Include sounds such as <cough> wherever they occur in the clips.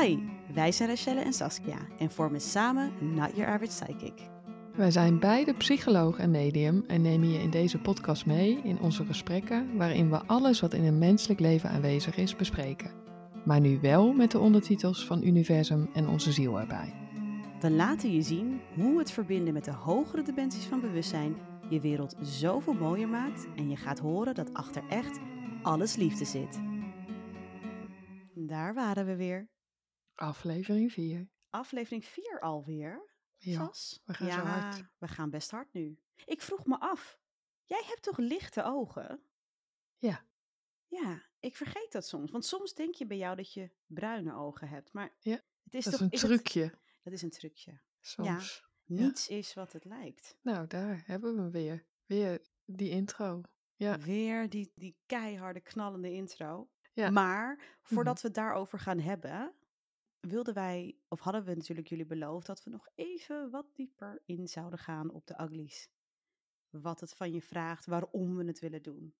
Hi, wij zijn Rachelle en Saskia en vormen samen Not Your Average Psychic. Wij zijn beide psycholoog en medium en nemen je in deze podcast mee in onze gesprekken waarin we alles wat in een menselijk leven aanwezig is bespreken. Maar nu wel met de ondertitels van universum en onze ziel erbij. We laten je zien hoe het verbinden met de hogere dimensies van bewustzijn je wereld zoveel mooier maakt en je gaat horen dat achter echt alles liefde zit. Daar waren we weer. Aflevering 4. Aflevering 4 alweer. Ja, Sas? we gaan ja, zo hard. we gaan best hard nu. Ik vroeg me af, jij hebt toch lichte ogen? Ja. Ja, ik vergeet dat soms. Want soms denk je bij jou dat je bruine ogen hebt. Maar Ja, het is Dat is toch een het- trucje. dat is een trucje. Soms. Ja. Niets is wat het lijkt. Nou, daar hebben we hem weer. Weer die intro. Ja. Weer die, die keiharde knallende intro. Ja. Maar voordat we het daarover gaan hebben, wilden wij, of hadden we natuurlijk jullie beloofd, dat we nog even wat dieper in zouden gaan op de uglies. Wat het van je vraagt, waarom we het willen doen.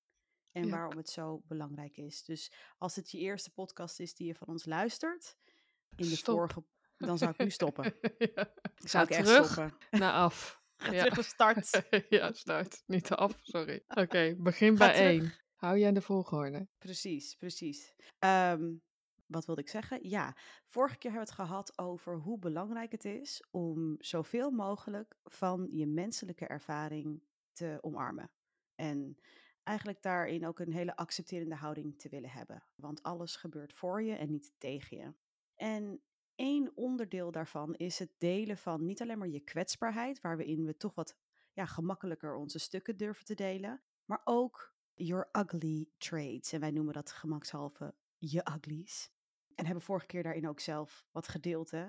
En Ja. waarom het zo belangrijk is. Dus als het je eerste podcast is die je van ons luistert, in de Stop. vorige, dan zou ik nu stoppen. <laughs> ja. Zou ik echt terug stoppen. naar af. <laughs> Ga Ja. terug naar start. <laughs> ja, start. Niet af, sorry. Oké, begin Ga bij terug. één. Hou aan de volgorde. Precies, precies. Ehm, wat wilde ik zeggen? Ja, vorige keer hebben we het gehad over hoe belangrijk het is om zoveel mogelijk van je menselijke ervaring te omarmen. En eigenlijk daarin ook een hele accepterende houding te willen hebben. Want alles gebeurt voor je en niet tegen je. En één onderdeel daarvan is het delen van niet alleen maar je kwetsbaarheid, waarin we toch wat ja, gemakkelijker onze stukken durven te delen, maar ook your ugly traits. En wij noemen dat gemakshalve je uglies. En hebben vorige keer daarin ook zelf wat gedeeld, hè?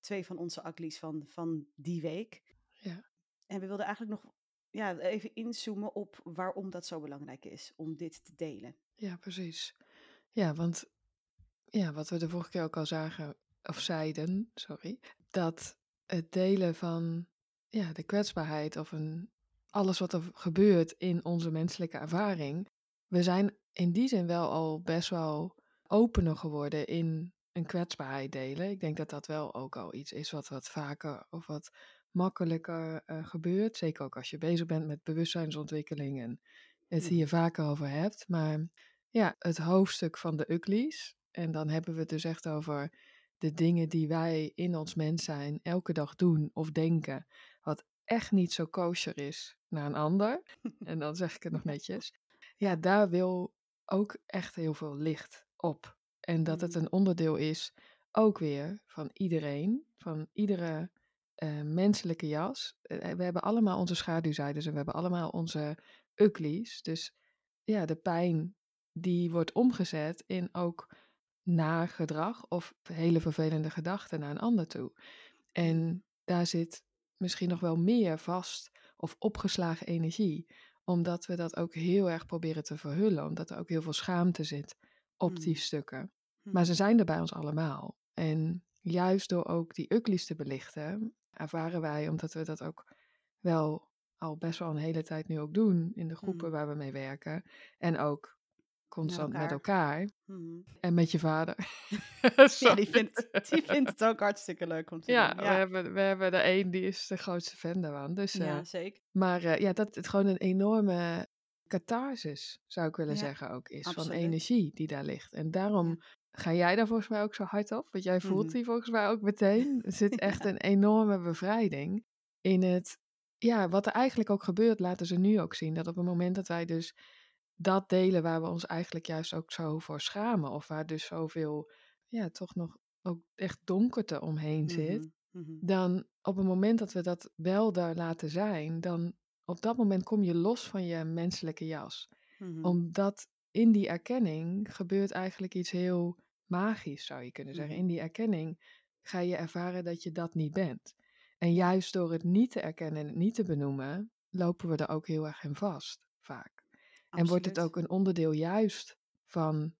Twee van onze uglies van, van die week. Ja. En we wilden eigenlijk nog ja, even inzoomen op waarom dat zo belangrijk is om dit te delen. Ja, precies. Ja, want ja, wat we de vorige keer ook al zagen, of zeiden, sorry, dat het delen van ja, de kwetsbaarheid of een, alles wat er gebeurt in onze menselijke ervaring, we zijn in die zin wel al best wel opener geworden in een kwetsbaarheid delen. Ik denk dat dat wel ook al iets is wat wat vaker of wat makkelijker eh, gebeurt. Zeker ook als je bezig bent met bewustzijnsontwikkeling en het hier vaker over hebt. Maar ja, het hoofdstuk van de uglies. En dan hebben we het dus echt over de dingen die wij in ons mens zijn elke dag doen of denken. Wat echt niet zo kosher is naar een ander. <laughs> En dan zeg ik het nog netjes. Ja, daar wil ook echt heel veel licht op. En dat het Mm. een onderdeel is ook weer van iedereen, van iedere eh, menselijke jas. Eh, we hebben allemaal onze schaduwzijdes en we hebben allemaal onze uglies. Dus ja, de pijn die wordt omgezet in ook naar gedrag of hele vervelende gedachten naar een ander toe. En daar zit misschien nog wel meer vast of opgeslagen energie, omdat we dat ook heel erg proberen te verhullen, omdat er ook heel veel schaamte zit op die Mm. stukken. Maar ze zijn er bij ons allemaal. En juist door ook die uglies te belichten, ervaren wij, omdat we dat ook wel al best wel een hele tijd nu ook doen in de groepen Mhm. waar we mee werken. En ook constant met elkaar. elkaar. En met je vader. <laughs> Ja, die vindt, die vindt het ook hartstikke leuk om te Ja, doen. we hebben, we hebben er één die is de grootste fan daarvan. Dus, eh, ja zeker. maar eh, ja, dat het gewoon een enorme catharsis, zou ik willen Ja, zeggen, ook is. Van energie die daar ligt. En daarom ga jij daar volgens mij ook zo hard op. Want jij voelt Mhm. die volgens mij ook meteen. Er zit <laughs> echt een enorme bevrijding in het. Ja, wat er eigenlijk ook gebeurt, laten ze nu ook zien. Dat op het moment dat wij dus dat delen waar we ons eigenlijk juist ook zo voor schamen. Of waar dus zoveel, ja, toch nog ook echt donkerte omheen zit Mhm, mhm. dan op het moment dat we dat wel daar laten zijn, dan op dat moment kom je los van je menselijke jas. Mhm. Omdat in die erkenning gebeurt eigenlijk iets heel magisch, zou je kunnen zeggen. Mhm. In die erkenning ga je ervaren dat je dat niet bent. En juist door het niet te erkennen en het niet te benoemen, lopen we er ook heel erg in vast, vaak. En wordt het ook een onderdeel juist van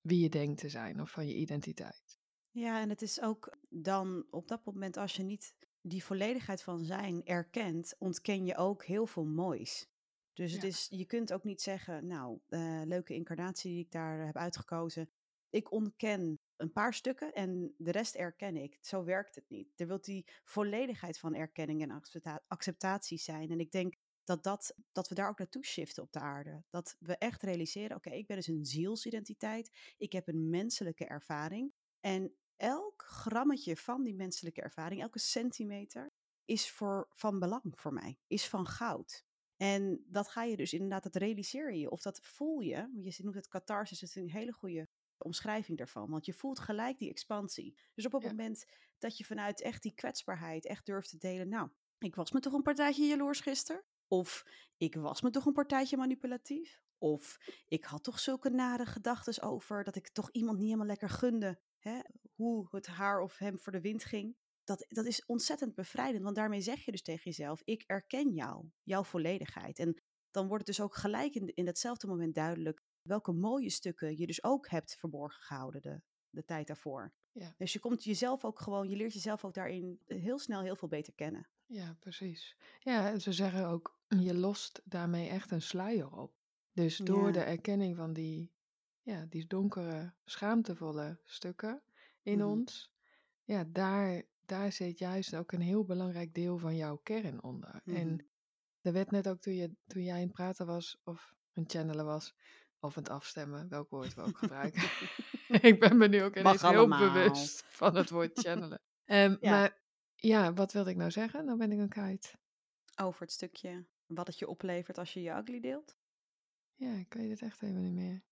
wie je denkt te zijn of van je identiteit. Ja, en het is ook dan op dat moment, als je niet die volledigheid van zijn erkent, ontken je ook heel veel moois. Dus het Ja. is, je kunt ook niet zeggen, nou, eh, leuke incarnatie die ik daar heb uitgekozen, ik ontken een paar stukken en de rest erken ik. Zo werkt het niet. Er wil die volledigheid van erkenning en acceptatie zijn. En ik denk dat, dat, dat we daar ook naartoe shiften op de aarde. Dat we echt realiseren, oké, ik ben dus een zielsidentiteit. Ik heb een menselijke ervaring. En elk grammetje van die menselijke ervaring, elke centimeter, is voor, van belang voor mij, is van goud. En dat ga je dus inderdaad, dat realiseer je of dat voel je. Je noemt het catharsis, dat is een hele goede omschrijving daarvan. Want je voelt gelijk die expansie. Dus op het moment dat je vanuit echt die kwetsbaarheid echt durft te delen. Nou, ik was me toch een partijtje jaloers gisteren. Of ik was me toch een partijtje manipulatief. Of ik had toch zulke nare gedachten over dat ik toch iemand niet helemaal lekker gunde. Hè, hoe het haar of hem voor de wind ging. Dat, dat is ontzettend bevrijdend, want daarmee zeg je dus tegen jezelf: ik erken jou, jouw volledigheid. En dan wordt het dus ook gelijk in, in datzelfde moment duidelijk welke mooie stukken je dus ook hebt verborgen gehouden de, de tijd daarvoor. Ja. Dus je komt jezelf ook gewoon, je leert jezelf ook daarin heel snel heel veel beter kennen. Ja, precies. Ja, ze zeggen ook, je lost daarmee echt een sluier op. Dus door de erkenning van die, ja, die donkere, schaamtevolle stukken in mhm. ons, ja, daar, daar zit juist ook een heel belangrijk deel van jouw kern onder. En mhm. er werd net ook toen, je, toen jij in het praten was, of een channelen was, of het afstemmen, welk woord we ook gebruiken. <laughs> <laughs> ik ben me nu ook ineens heel bewust van het woord channelen. <laughs> Um, Maar ja, wat wilde ik nou zeggen? Dan ben ik een kwijt. Over het stukje wat het je oplevert als je je ugly deelt? Ja, ik weet het echt even niet meer.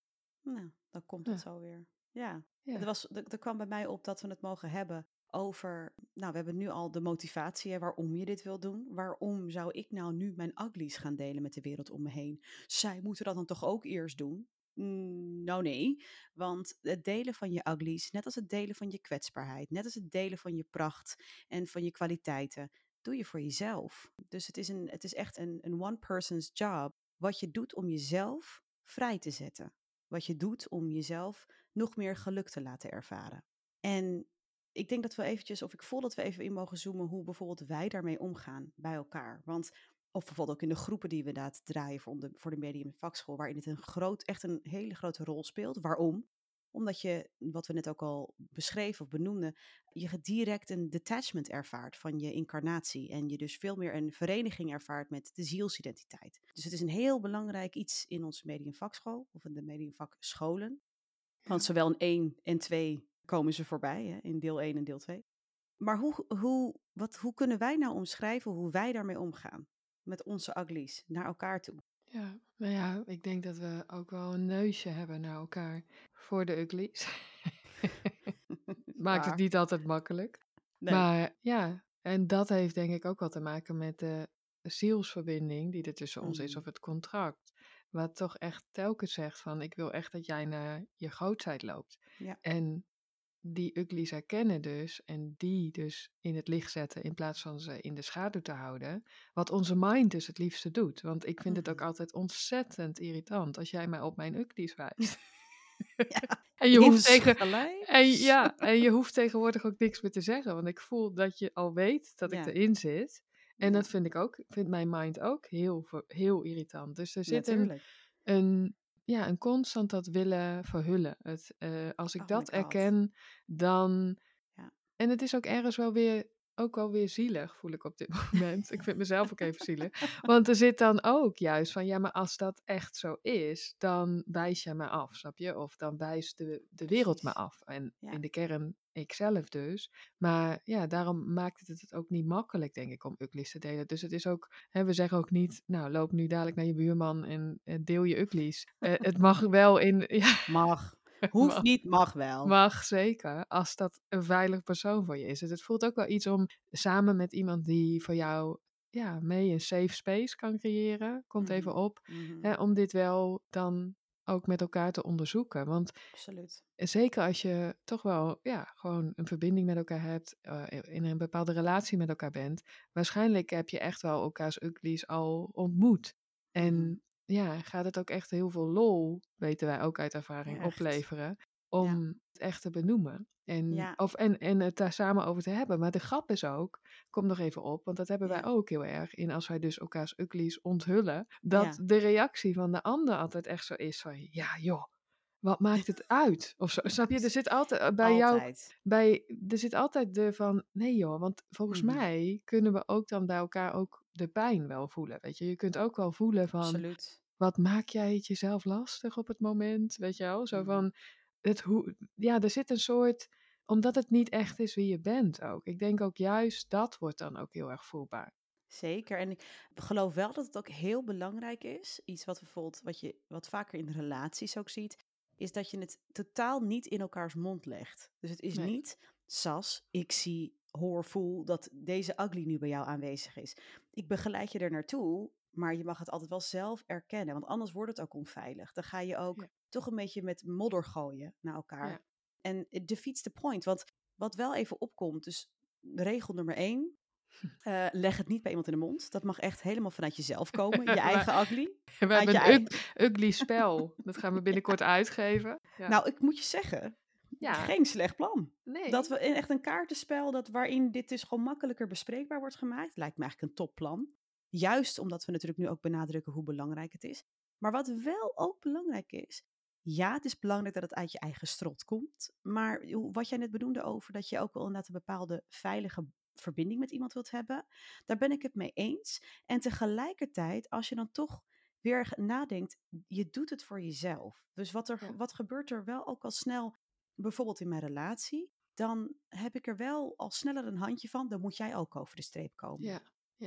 Nou, dan komt het zo weer. Ja, ja. Er, was, er, er kwam bij mij op dat we het mogen hebben over, nou, we hebben nu al de motivatie, hè, waarom je dit wil doen. Waarom zou ik nou nu mijn uglies gaan delen met de wereld om me heen? Zij moeten dat dan toch ook eerst doen? Mm, nou nee, want het delen van je uglies, net als het delen van je kwetsbaarheid, net als het delen van je pracht en van je kwaliteiten, doe je voor jezelf. Dus het is, een, het is echt een, een one-person's job. Wat je doet om jezelf vrij te zetten. Wat je doet om jezelf nog meer geluk te laten ervaren. En ik denk dat we eventjes, of ik voel dat we even in mogen zoomen hoe bijvoorbeeld wij daarmee omgaan bij elkaar. Want, of bijvoorbeeld ook in de groepen die we inderdaad draaien voor de, voor de medium vakschool, waarin het een groot, echt een hele grote rol speelt. Waarom? Omdat je, wat we net ook al beschreven of benoemden, je direct een detachment ervaart van je incarnatie. En je dus veel meer een vereniging ervaart met de zielsidentiteit. Dus het is een heel belangrijk iets in onze mediumvakschool, of in de mediumvakscholen. Want zowel in 1 en 2 komen ze voorbij hè, in deel 1 en deel 2. Maar hoe, hoe, wat, hoe kunnen wij nou omschrijven hoe wij daarmee omgaan? Met onze uglies naar elkaar toe. Ja, nou ja, ik denk dat we ook wel een neusje hebben naar elkaar voor de uglies. <laughs> Maakt het niet altijd makkelijk. Nee. Maar ja, en dat heeft denk ik ook wel te maken met de zielsverbinding die er tussen ons is, mm. of het contract. Wat toch echt telkens zegt van, ik wil echt dat jij naar je grootheid loopt. Ja. En die uglies herkennen dus en die dus in het licht zetten in plaats van ze in de schaduw te houden. Wat onze mind dus het liefste doet. Want ik vind het ook mhm. altijd ontzettend irritant als jij mij op mijn uglies wijst. Ja, <laughs> en je hoeft tegen, en, ja, en je hoeft tegenwoordig ook niks meer te zeggen, want ik voel dat je al weet dat ik erin zit. En dat vind ik ook, vindt mijn mind ook heel, heel irritant. Dus er zit een, een ja, een constant dat willen verhullen. Het, uh, als ik oh dat erken, dan. Ja. En het is ook ergens wel weer, ook wel weer zielig, voel ik op dit <laughs> moment. ik vind mezelf ook even zielig. Want er zit dan ook juist van, ja, maar als dat echt zo is, dan wijs je me af, snap je? Of dan wijst de, de wereld me af. En in de kern ikzelf dus. Maar ja, daarom maakt het het ook niet makkelijk, denk ik, om uklies te delen. Dus het is ook, hè, we zeggen ook niet, nou, loop nu dadelijk naar je buurman en deel je uklies. Uh, het mag wel in... <laughs> Ja, mag. <laughs> Hoeft niet, mag wel. Mag zeker, als dat een veilig persoon voor je is. Dus het voelt ook wel iets om samen met iemand die voor jou ja, mee een safe space kan creëren, komt mm even op, mm hè, om dit wel dan ook met elkaar te onderzoeken. Want Absoluut. zeker als je toch wel ja, gewoon een verbinding met elkaar hebt, uh, in een bepaalde relatie met elkaar bent, waarschijnlijk heb je echt wel elkaars uglies al ontmoet. En mhm. Ja, gaat het ook echt heel veel lol, weten wij ook uit ervaring, opleveren om het echt te benoemen. En, of, en, en het daar samen over te hebben. Maar de grap is ook, kom nog even op, want dat hebben wij ook heel erg in als wij dus elkaars uglies onthullen, dat de reactie van de ander altijd echt zo is van, ja joh, wat maakt het uit? Of zo. <laughs> Snap je? Er zit altijd eh, bij jou, bij, er zit altijd de van, nee joh, want volgens Mhm. mij kunnen we ook dan bij elkaar ook de pijn wel voelen. Weet je, je kunt ook wel voelen van, Absoluut. Wat maak jij het jezelf lastig op het moment? Weet je wel? Zo Mhm. van, het hoe, ja, er zit een soort, omdat het niet echt is wie je bent ook. Ik denk ook juist dat wordt dan ook heel erg voelbaar. Zeker. En ik geloof wel dat het ook heel belangrijk is. Iets wat bijvoorbeeld, wat je wat vaker in relaties ook ziet, is dat je het totaal niet in elkaars mond legt. Dus het is Nee. niet, Sas, ik zie, hoor, voel dat deze ugly nu bij jou aanwezig is. Ik begeleid je er naartoe, maar je mag het altijd wel zelf erkennen, want anders wordt het ook onveilig. Dan ga je ook Ja. toch een beetje met modder gooien naar elkaar. Ja. En it defeats the point. Want wat wel even opkomt, dus regel nummer één, <laughs> eh, leg het niet bij iemand in de mond. Dat mag echt helemaal vanuit jezelf <laughs> komen. Je eigen ugly. We hebben een eigen- ugly spel. Dat gaan we binnenkort <laughs> uitgeven. Nou, ik moet je zeggen, ja, geen slecht plan. nee. Dat we in echt een kaartenspel dat waarin dit dus gewoon makkelijker bespreekbaar wordt gemaakt, lijkt me eigenlijk een topplan. Juist omdat we natuurlijk nu ook benadrukken hoe belangrijk het is. Maar wat wel ook belangrijk is, ja, het is belangrijk dat het uit je eigen strot komt. Maar wat jij net benoemde over dat je ook wel inderdaad een bepaalde veilige verbinding met iemand wilt hebben, daar ben ik het mee eens. En tegelijkertijd, als je dan toch weer nadenkt, je doet het voor jezelf. Dus wat, er, Ja. wat gebeurt er wel ook al snel, bijvoorbeeld in mijn relatie, dan heb ik er wel al sneller een handje van, dan moet jij ook over de streep komen. Ja,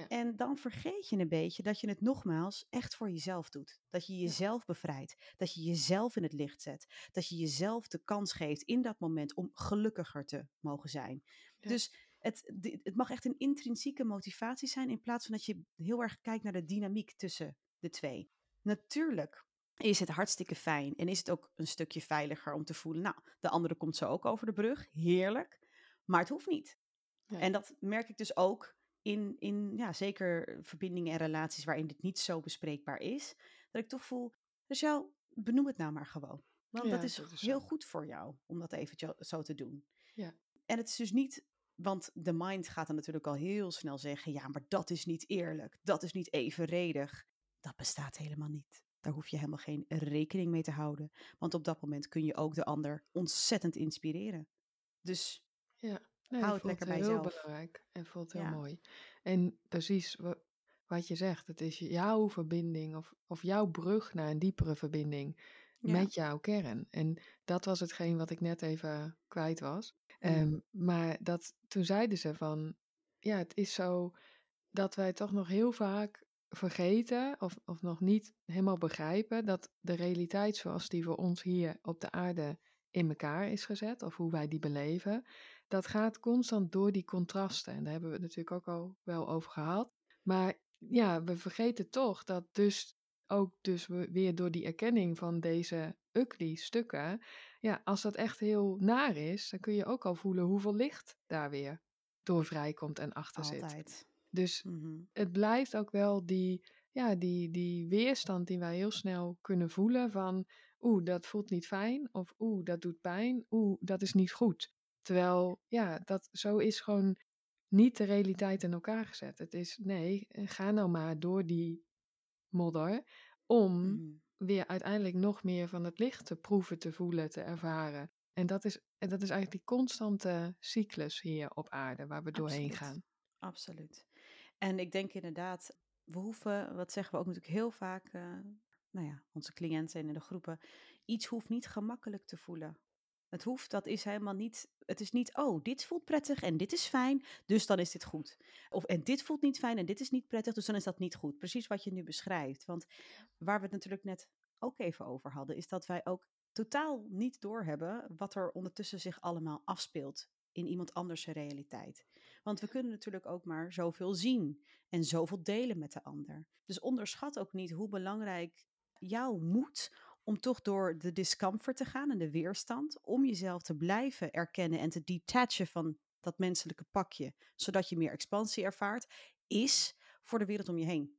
En dan vergeet je een beetje dat je het nogmaals echt voor jezelf doet. Dat je jezelf bevrijdt. Dat je jezelf in het licht zet. Dat je jezelf de kans geeft in dat moment om gelukkiger te mogen zijn. Ja. Dus het, het mag echt een intrinsieke motivatie zijn in plaats van dat je heel erg kijkt naar de dynamiek tussen de twee. Natuurlijk is het hartstikke fijn en is het ook een stukje veiliger om te voelen. Nou, de andere komt zo ook over de brug. Heerlijk. Maar het hoeft niet. En dat merk ik dus ook in, in ja, zeker verbindingen en relaties waarin dit niet zo bespreekbaar is. Dat ik toch voel, dus jou, benoem het nou maar gewoon. Want Ja, dat is dat is heel zo. goed voor jou om dat even jo- zo te doen. Ja. En het is dus niet, want de mind gaat dan natuurlijk al heel snel zeggen, ja, maar dat is niet eerlijk, dat is niet evenredig. Dat bestaat helemaal niet. Daar hoef je helemaal geen rekening mee te houden. Want op dat moment kun je ook de ander ontzettend inspireren. Dus Ja, nee, Hou het lekker bij heel jezelf. belangrijk en voelt heel Ja. mooi. En precies wa- wat je zegt, het is jouw verbinding of, of jouw brug naar een diepere verbinding ja. met jouw kern. En dat was hetgeen wat ik net even kwijt was. Ehm, maar dat, toen zeiden ze van, ja, het is zo dat wij toch nog heel vaak vergeten of, of nog niet helemaal begrijpen dat de realiteit zoals die voor ons hier op de aarde in elkaar is gezet, of hoe wij die beleven, dat gaat constant door die contrasten. En daar hebben we het natuurlijk ook al wel over gehad. Maar ja, we vergeten toch dat dus ook dus we weer door die erkenning van deze ugly stukken, ja, als dat echt heel naar is, dan kun je ook al voelen hoeveel licht daar weer door vrijkomt en achter zit. Altijd. Dus Mhm. het blijft ook wel die, ja, die, die weerstand die wij heel snel kunnen voelen van oeh, dat voelt niet fijn of oeh, dat doet pijn, oeh, dat is niet goed. Terwijl, ja, dat zo is gewoon niet de realiteit in elkaar gezet. Het is, nee, eh, ga nou maar door die modder om Mhm. weer uiteindelijk nog meer van het licht te proeven, te voelen, te ervaren. En dat is, en dat is eigenlijk die constante cyclus hier op aarde waar we doorheen gaan. Absoluut. En ik denk inderdaad, we hoeven, wat zeggen we ook natuurlijk heel vaak, eh, nou ja, onze cliënten en in de groepen, iets hoeft niet gemakkelijk te voelen. Het hoeft, dat is helemaal niet, het is niet, oh, dit voelt prettig en dit is fijn, dus dan is dit goed. Of en dit voelt niet fijn en dit is niet prettig, dus dan is dat niet goed. Precies wat je nu beschrijft. Want waar we het natuurlijk net ook even over hadden, is dat wij ook totaal niet doorhebben wat er ondertussen zich allemaal afspeelt in iemand anders realiteit. Want we kunnen natuurlijk ook maar zoveel zien en zoveel delen met de ander. Dus onderschat ook niet hoe belangrijk jouw moed om toch door de discomfort te gaan en de weerstand, om jezelf te blijven erkennen en te detachen van dat menselijke pakje, zodat je meer expansie ervaart, is voor de wereld om je heen.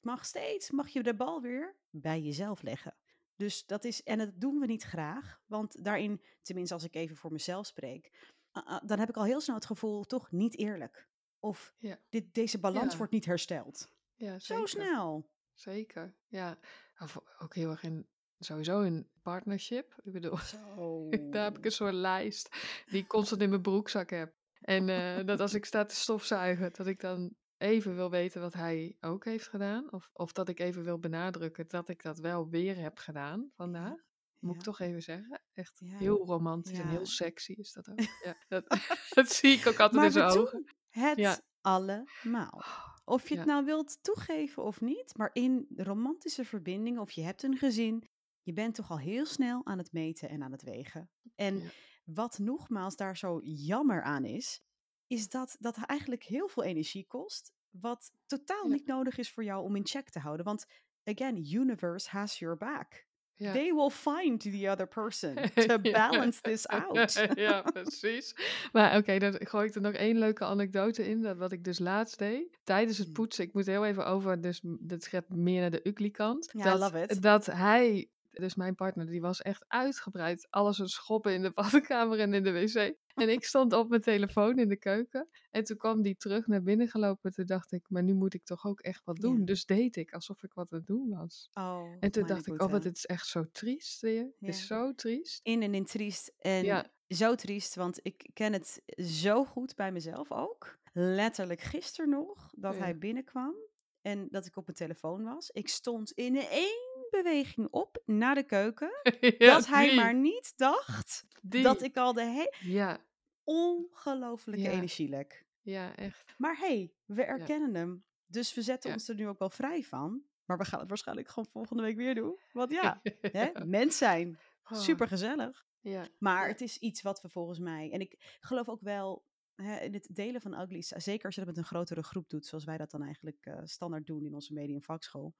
Mag steeds, mag je de bal weer bij jezelf leggen. Dus dat is, en dat doen we niet graag, want daarin, tenminste als ik even voor mezelf spreek, uh, uh, dan heb ik al heel snel het gevoel, toch niet eerlijk. Of Ja. dit, deze balans Ja. wordt niet hersteld. Ja, Zo snel. Zeker, ja. Of ook heel erg in sowieso een partnership. Ik bedoel, <laughs> daar heb ik een soort lijst die ik constant in mijn broekzak heb. En eh, dat als ik sta te stofzuigen, dat ik dan even wil weten wat hij ook heeft gedaan. Of, of dat ik even wil benadrukken dat ik dat wel weer heb gedaan vandaag. Moet ik toch even zeggen. Echt Ja. heel romantisch en heel sexy is dat ook. Ja, <laughs> dat, <laughs> dat zie ik ook altijd Maar in zijn ogen. het allemaal. Of je het nou wilt toegeven of niet, maar in romantische verbindingen, of je hebt een gezin, je bent toch al heel snel aan het meten en aan het wegen. En Ja. wat nogmaals daar zo jammer aan is, is dat dat eigenlijk heel veel energie kost, wat totaal Ja. niet nodig is voor jou om in check te houden. Want again, universe has your back. Ja. They will find the other person <laughs> to balance this out. <laughs> ja, precies. Maar oké, dan gooi ik er nog één leuke anekdote in. Dat wat ik dus laatst deed. Tijdens het Mm. poetsen. Ik moet heel even over, dus dat gaat meer naar de ugly kant. Ja, I dat, love it. dat hij, dus mijn partner, die was echt uitgebreid alles het schoppen in de <laughs> badkamer en in de wc. En ik stond op mijn telefoon in de keuken. En toen kwam die terug naar binnen gelopen. Toen dacht ik, maar nu moet ik toch ook echt wat doen. Ja. Dus deed ik alsof ik wat aan het doen was. Oh, En toen dacht ik, oh, wat dit is echt zo triest weer. Het is zo triest. in en in triest. En Ja. zo triest, want ik ken het zo goed bij mezelf ook. Letterlijk gisteren nog, dat hij binnenkwam en dat ik op mijn telefoon was. Ik stond in één beweging op naar de keuken. <laughs> Ja, dat hij die, maar niet dacht die. dat ik al de hele Ja, ongelofelijke Ja. energielek. ja, echt. Maar hey, we erkennen hem. Dus we zetten ons er nu ook wel vrij van. Maar we gaan het waarschijnlijk gewoon volgende week weer doen. Want ja, <laughs> hè, mens zijn. Oh, Super gezellig. Ja, Maar het is iets wat we volgens mij. En ik geloof ook wel hè, in het delen van uglies. Zeker als je dat met een grotere groep doet, zoals wij dat dan eigenlijk eh, standaard doen in onze medium vakschool.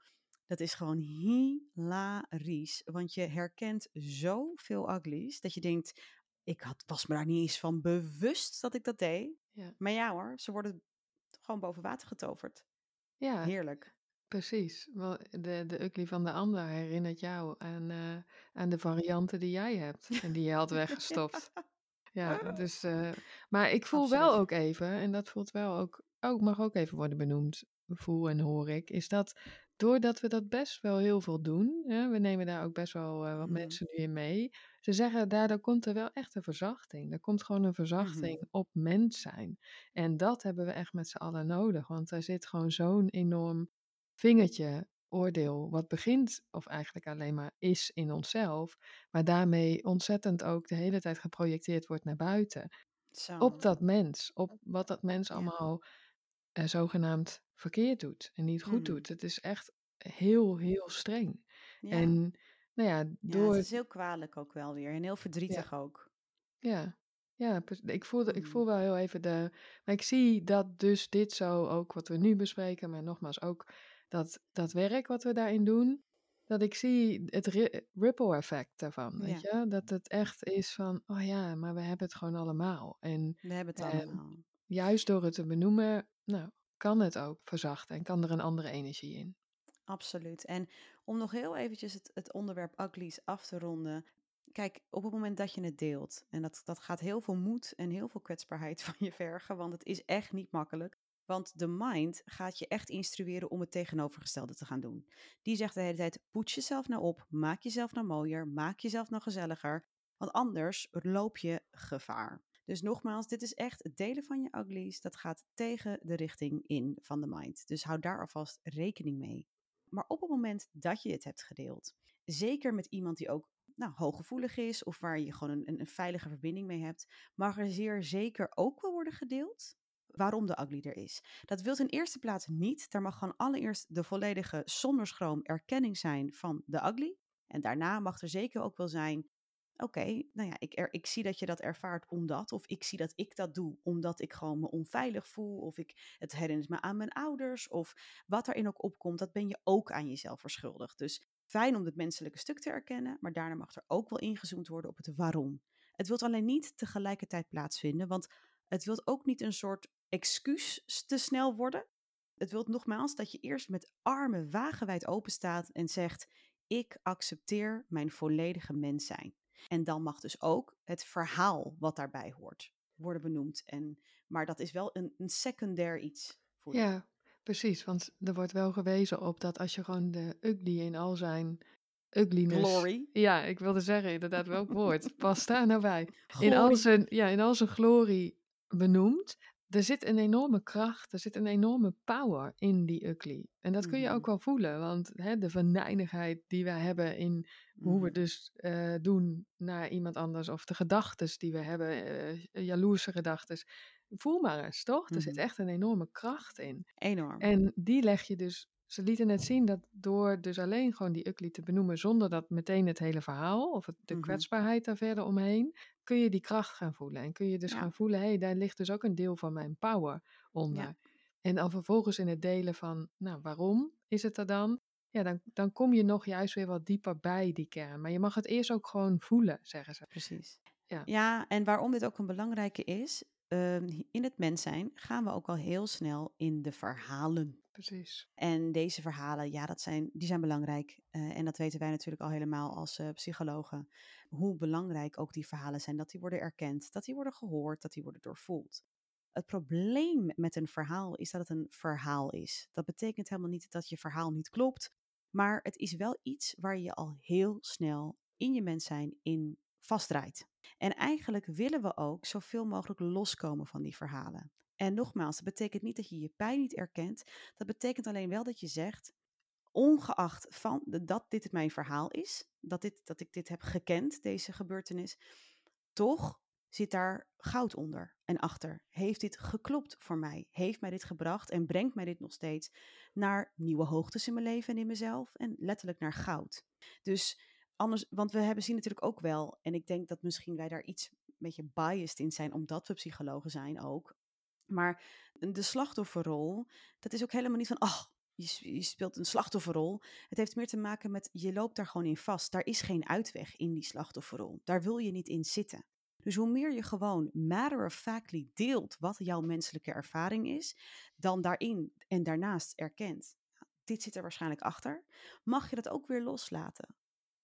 Dat is gewoon hilarisch. Want je herkent zoveel uglies dat je denkt. Ik had, was me daar niet eens van bewust dat ik dat deed. ja. Maar ja hoor, ze worden gewoon boven water getoverd. ja Heerlijk. precies. De, de ugly van de ander herinnert jou aan, eh, aan de varianten die jij hebt en die je had <laughs> weggestopt. Ja, dus, eh, maar ik voel wel ook even, en dat voelt wel ook, ook, mag ook even worden benoemd, voel en hoor ik, is dat doordat we dat best wel heel veel doen, hè, we nemen daar ook best wel eh, wat Mhm. mensen nu in mee, ze zeggen daardoor komt er wel echt een verzachting. Er komt gewoon een verzachting op mens zijn. En dat hebben we echt met z'n allen nodig, want er zit gewoon zo'n enorm vingertje oordeel, wat begint, of eigenlijk alleen maar is in onszelf, maar daarmee ontzettend ook de hele tijd geprojecteerd wordt naar buiten. Zo. Op dat mens, op wat dat mens Ja. allemaal eh, zogenaamd verkeerd doet en niet goed Mhm. doet. Het is echt heel, heel streng. Ja. En nou ja, ja, door. het is heel kwalijk ook wel weer. En heel verdrietig ook. Ja, ja ik, voelde, ik Mm. voel wel heel even de. Maar ik zie dat dus dit zo ook wat we nu bespreken, maar nogmaals ook dat, dat werk wat we daarin doen. Dat ik zie het ri- ripple effect daarvan. Weet je? Dat het echt is van, oh ja, maar we hebben het gewoon allemaal. En We hebben het Ehm, allemaal. juist door het te benoemen, nou, kan het ook verzachten en kan er een andere energie in. Absoluut. En om nog heel eventjes het, het onderwerp uglies af te ronden. Kijk, op het moment dat je het deelt, en dat, dat gaat heel veel moed en heel veel kwetsbaarheid <laughs> van je vergen, want het is echt niet makkelijk. Want de mind gaat je echt instrueren om het tegenovergestelde te gaan doen. Die zegt de hele tijd, poets jezelf nou op, maak jezelf nou mooier, maak jezelf nou gezelliger, want anders loop je gevaar. Dus nogmaals, dit is echt het delen van je uglies, dat gaat tegen de richting in van de mind. Dus hou daar alvast rekening mee. Maar op het moment dat je het hebt gedeeld, zeker met iemand die ook nou, hooggevoelig is of waar je gewoon een, een, een veilige verbinding mee hebt, mag er zeer zeker ook wel worden gedeeld waarom de ugly er is. Dat wil in eerste plaats niet. Daar mag gewoon allereerst de volledige zonder schroom erkenning zijn van de ugly. En daarna mag er zeker ook wel zijn, oké, nou ja, ik, er, ik zie dat je dat ervaart omdat, of ik zie dat ik dat doe omdat ik gewoon me onveilig voel, of ik, het herinnert me aan mijn ouders, of wat erin ook opkomt, dat ben je ook aan jezelf verschuldigd. Dus fijn om het menselijke stuk te erkennen, maar daarna mag er ook wel ingezoomd worden op het waarom. Het wilt alleen niet tegelijkertijd plaatsvinden, want het wilt ook niet een soort excuus te snel worden. Het wilt nogmaals dat je eerst met armen wagenwijd open staat en zegt: Ik accepteer mijn volledige mens zijn. En dan mag dus ook het verhaal wat daarbij hoort worden benoemd. En, maar dat is wel een, een secundair iets. Voor je. Ja, precies. Want er wordt wel gewezen op dat als je gewoon de ugly in al zijn ugliness. Glory. Ja, ik wilde zeggen inderdaad welk woord. Pas daar nou bij. In al zijn, ja, in al zijn glorie benoemd. Er zit een enorme kracht, er zit een enorme power in die ugly. En dat kun je ook wel voelen, want hè, de venijnigheid die wij hebben in hoe we Mhm. dus eh, doen naar iemand anders, of de gedachten die we hebben, eh jaloerse gedachten. Voel maar eens, toch? Er zit Mhm. echt een enorme kracht in. Enorm. En die leg je dus. Ze lieten net zien dat door dus alleen gewoon die ugly te benoemen, zonder dat meteen het hele verhaal of het, de kwetsbaarheid daar verder omheen, kun je die kracht gaan voelen. En kun je dus Ja. gaan voelen, hé, hey, daar ligt dus ook een deel van mijn power onder. Ja. En dan vervolgens in het delen van, nou, waarom is het er dan? Ja, dan, dan kom je nog juist weer wat dieper bij die kern. Maar je mag het eerst ook gewoon voelen, zeggen ze. Precies. Ja. Ja, en waarom dit ook een belangrijke is, ehm, in het mens zijn gaan we ook al heel snel in de verhalen. Precies. En deze verhalen, ja, dat zijn, die zijn belangrijk. Eh, en dat weten wij natuurlijk al helemaal als eh, psychologen. Hoe belangrijk ook die verhalen zijn. Dat die worden erkend, dat die worden gehoord, dat die worden doorvoeld. Het probleem met een verhaal is dat het een verhaal is. Dat betekent helemaal niet dat je verhaal niet klopt. Maar het is wel iets waar je al heel snel in je mens zijn in vastdraait. En eigenlijk willen we ook zoveel mogelijk loskomen van die verhalen. En nogmaals, dat betekent niet dat je je pijn niet erkent. Dat betekent alleen wel dat je zegt, ongeacht van dat dit mijn verhaal is, dat, dit, dat ik dit heb gekend, deze gebeurtenis, toch zit daar goud onder en achter. Heeft dit geklopt voor mij? Heeft mij dit gebracht en brengt mij dit nog steeds naar nieuwe hoogtes in mijn leven en in mezelf en letterlijk naar goud? Dus anders, want we hebben zien natuurlijk ook wel, en ik denk dat misschien wij daar iets een beetje biased in zijn, omdat we psychologen zijn ook. Maar de slachtofferrol, dat is ook helemaal niet van, ach, je, s- je speelt een slachtofferrol. Het heeft meer te maken met, je loopt daar gewoon in vast. Daar is geen uitweg in die slachtofferrol. Daar wil je niet in zitten. Dus hoe meer je gewoon matter of factly deelt wat jouw menselijke ervaring is, dan daarin en daarnaast erkent, nou, dit zit er waarschijnlijk achter, mag je dat ook weer loslaten.